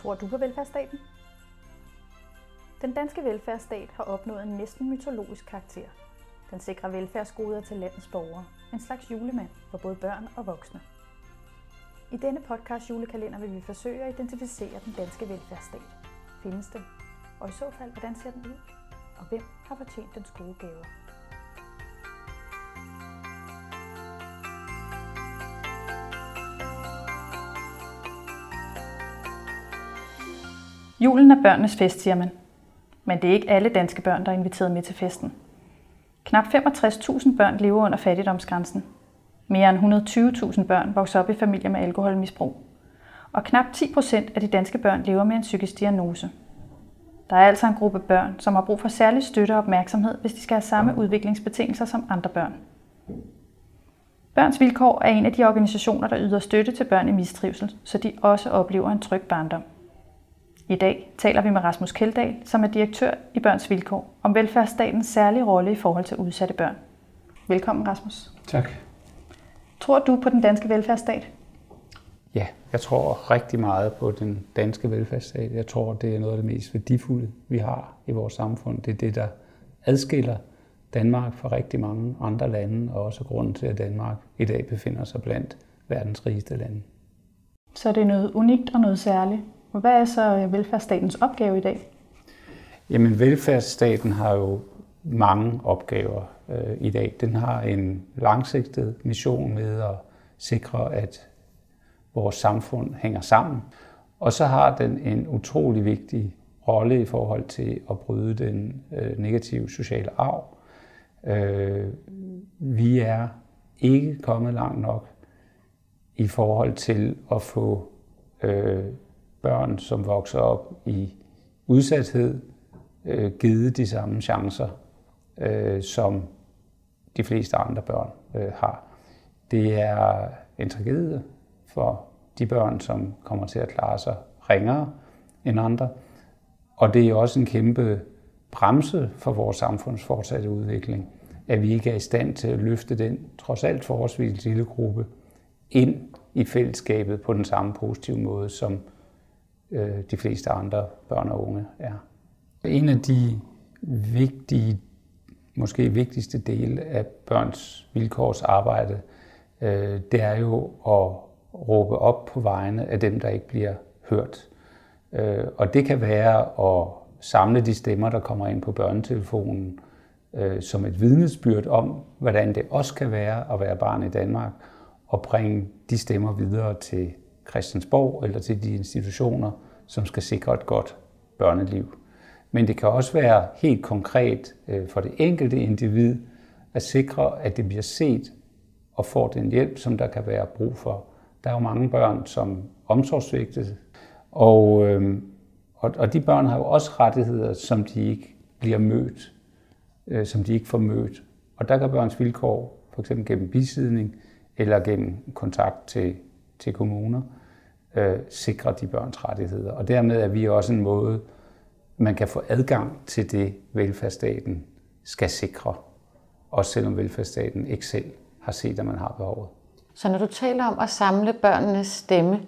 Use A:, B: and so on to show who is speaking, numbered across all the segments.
A: Tror du på velfærdsstaten? Den danske velfærdsstat har opnået en næsten mytologisk karakter. Den sikrer velfærdsgoder til landets borgere. En slags julemand for både børn og voksne. I denne podcast julekalender vil vi forsøge at identificere den danske velfærdsstat. Findes den? Og i så fald, hvordan ser den ud? Og hvem har fortjent dens gode gaver? Julen er børnenes fest, siger man. Men det er ikke alle danske børn, der er inviteret med til festen. Knap 65.000 børn lever under fattigdomsgrænsen. Mere end 120.000 børn vokser op i familier med alkoholmisbrug. Og knap 10 procent af de danske børn lever med en psykisk diagnose. Der er altså en gruppe børn, som har brug for særlig støtte og opmærksomhed, hvis de skal have samme udviklingsbetingelser som andre børn. Børns Vilkår er en af de organisationer, der yder støtte til børn i mistrivsel, så de også oplever en tryg barndom. I dag taler vi med Rasmus Keldahl, som er direktør i Børns Vilkår, om velfærdsstatens særlige rolle i forhold til udsatte børn. Velkommen, Rasmus.
B: Tak.
A: Tror du på den danske velfærdsstat?
B: Ja, jeg tror rigtig meget på den danske velfærdsstat. Jeg tror, det er noget af det mest værdifulde, vi har i vores samfund. Det er det, der adskiller Danmark fra rigtig mange andre lande, og også grunden til, at Danmark i dag befinder sig blandt verdens rigeste lande.
A: Så det er noget unikt og noget særligt. Hvad er så øh, velfærdsstatens opgave i dag?
B: Jamen, velfærdsstaten har jo mange opgaver øh, i dag. Den har en langsigtet mission med at sikre, at vores samfund hænger sammen. Og så har den en utrolig vigtig rolle i forhold til at bryde den øh, negative sociale arv. Øh, vi er ikke kommet langt nok i forhold til at få øh, børn, som vokser op i udsathed, øh, givet de samme chancer, øh, som de fleste andre børn øh, har. Det er en tragedie for de børn, som kommer til at klare sig ringere end andre. Og det er også en kæmpe bremse for vores samfunds fortsatte udvikling, at vi ikke er i stand til at løfte den trods alt forholdsvis lille gruppe ind i fællesskabet på den samme positive måde, som øh, de fleste andre børn og unge er. En af de vigtige, måske vigtigste dele af børns vilkårs arbejde, øh, det er jo at råbe op på vegne af dem, der ikke bliver hørt. Øh, og det kan være at samle de stemmer, der kommer ind på børnetelefonen, øh, som et vidnesbyrd om, hvordan det også kan være at være barn i Danmark, og bringe de stemmer videre til Christiansborg eller til de institutioner, som skal sikre et godt børneliv. Men det kan også være helt konkret øh, for det enkelte individ at sikre, at det bliver set og får den hjælp, som der kan være brug for. Der er jo mange børn, som omsorgsvigtes, og, øh, og, og de børn har jo også rettigheder, som de ikke bliver mødt, øh, som de ikke får mødt. Og der kan børns vilkår, for eksempel gennem bisidning eller gennem kontakt til, til kommuner, øh, sikre de børns rettigheder. Og dermed er vi også en måde, man kan få adgang til det, velfærdsstaten skal sikre. Også selvom velfærdsstaten ikke selv har set, at man har behovet.
C: Så når du taler om at samle børnenes stemme,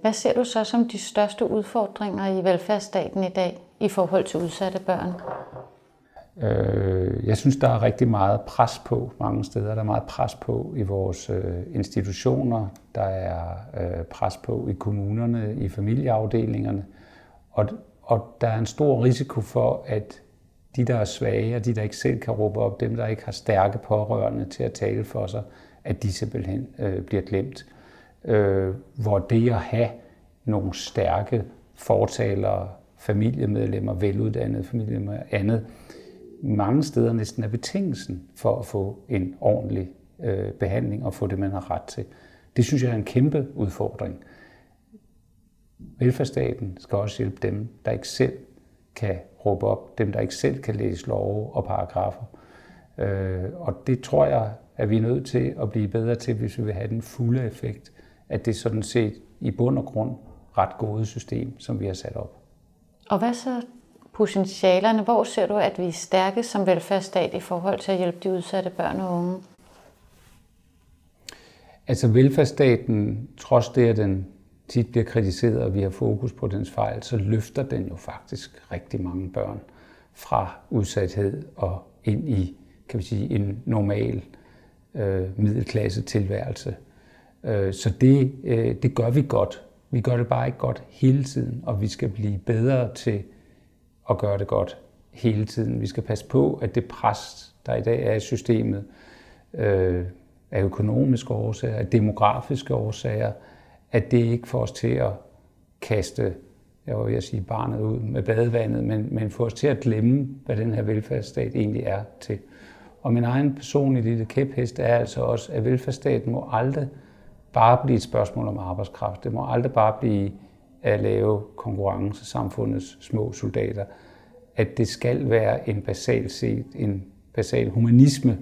C: hvad ser du så som de største udfordringer i velfærdsstaten i dag i forhold til udsatte børn?
B: Øh, jeg synes, der er rigtig meget pres på mange steder. Der er meget pres på i vores øh, institutioner. Der er øh, pres på i kommunerne, i familieafdelingerne. Og, og der er en stor risiko for, at de, der er svage, og de, der ikke selv kan råbe op, dem, der ikke har stærke pårørende til at tale for sig, at de simpelthen øh, bliver glemt. Øh, hvor det at have nogle stærke fortalere, familiemedlemmer, veluddannede familiemedlemmer, andet, mange steder næsten er betingelsen for at få en ordentlig øh, behandling og få det, man har ret til. Det synes jeg er en kæmpe udfordring. Velfærdsstaten skal også hjælpe dem, der ikke selv kan råbe op, dem, der ikke selv kan læse love og paragrafer. Øh, og det tror jeg, at vi er nødt til at blive bedre til, hvis vi vil have den fulde effekt, at det sådan set i bund og grund ret gode system, som vi har sat op.
C: Og hvad så potentialerne? Hvor ser du, at vi er stærke som velfærdsstat i forhold til at hjælpe de udsatte børn og unge?
B: Altså velfærdsstaten, trods det, at den tit bliver kritiseret, og vi har fokus på dens fejl, så løfter den jo faktisk rigtig mange børn fra udsathed og ind i kan vi sige, en normal øh, middelklasse tilværelse. Øh, så det, øh, det gør vi godt. Vi gør det bare ikke godt hele tiden, og vi skal blive bedre til at gøre det godt hele tiden. Vi skal passe på, at det pres, der i dag er i systemet, øh, af økonomiske årsager, af demografiske årsager, at det ikke får os til at kaste, jeg vil sige barnet ud med badevandet, men, men få os til at glemme, hvad den her velfærdsstat egentlig er til. Og min egen personlige lille kæphest er altså også, at velfærdsstaten må aldrig bare blive et spørgsmål om arbejdskraft. Det må aldrig bare blive at lave konkurrence samfundets små soldater. At det skal være en basal set, en basal humanisme,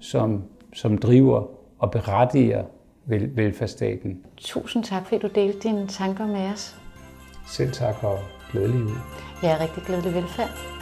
B: som, som driver og berettiger vel, velfærdsstaten.
C: Tusind tak, fordi du delte dine tanker med os.
B: Selv tak og glædelig jul.
C: Ja, rigtig glædelig velfærd.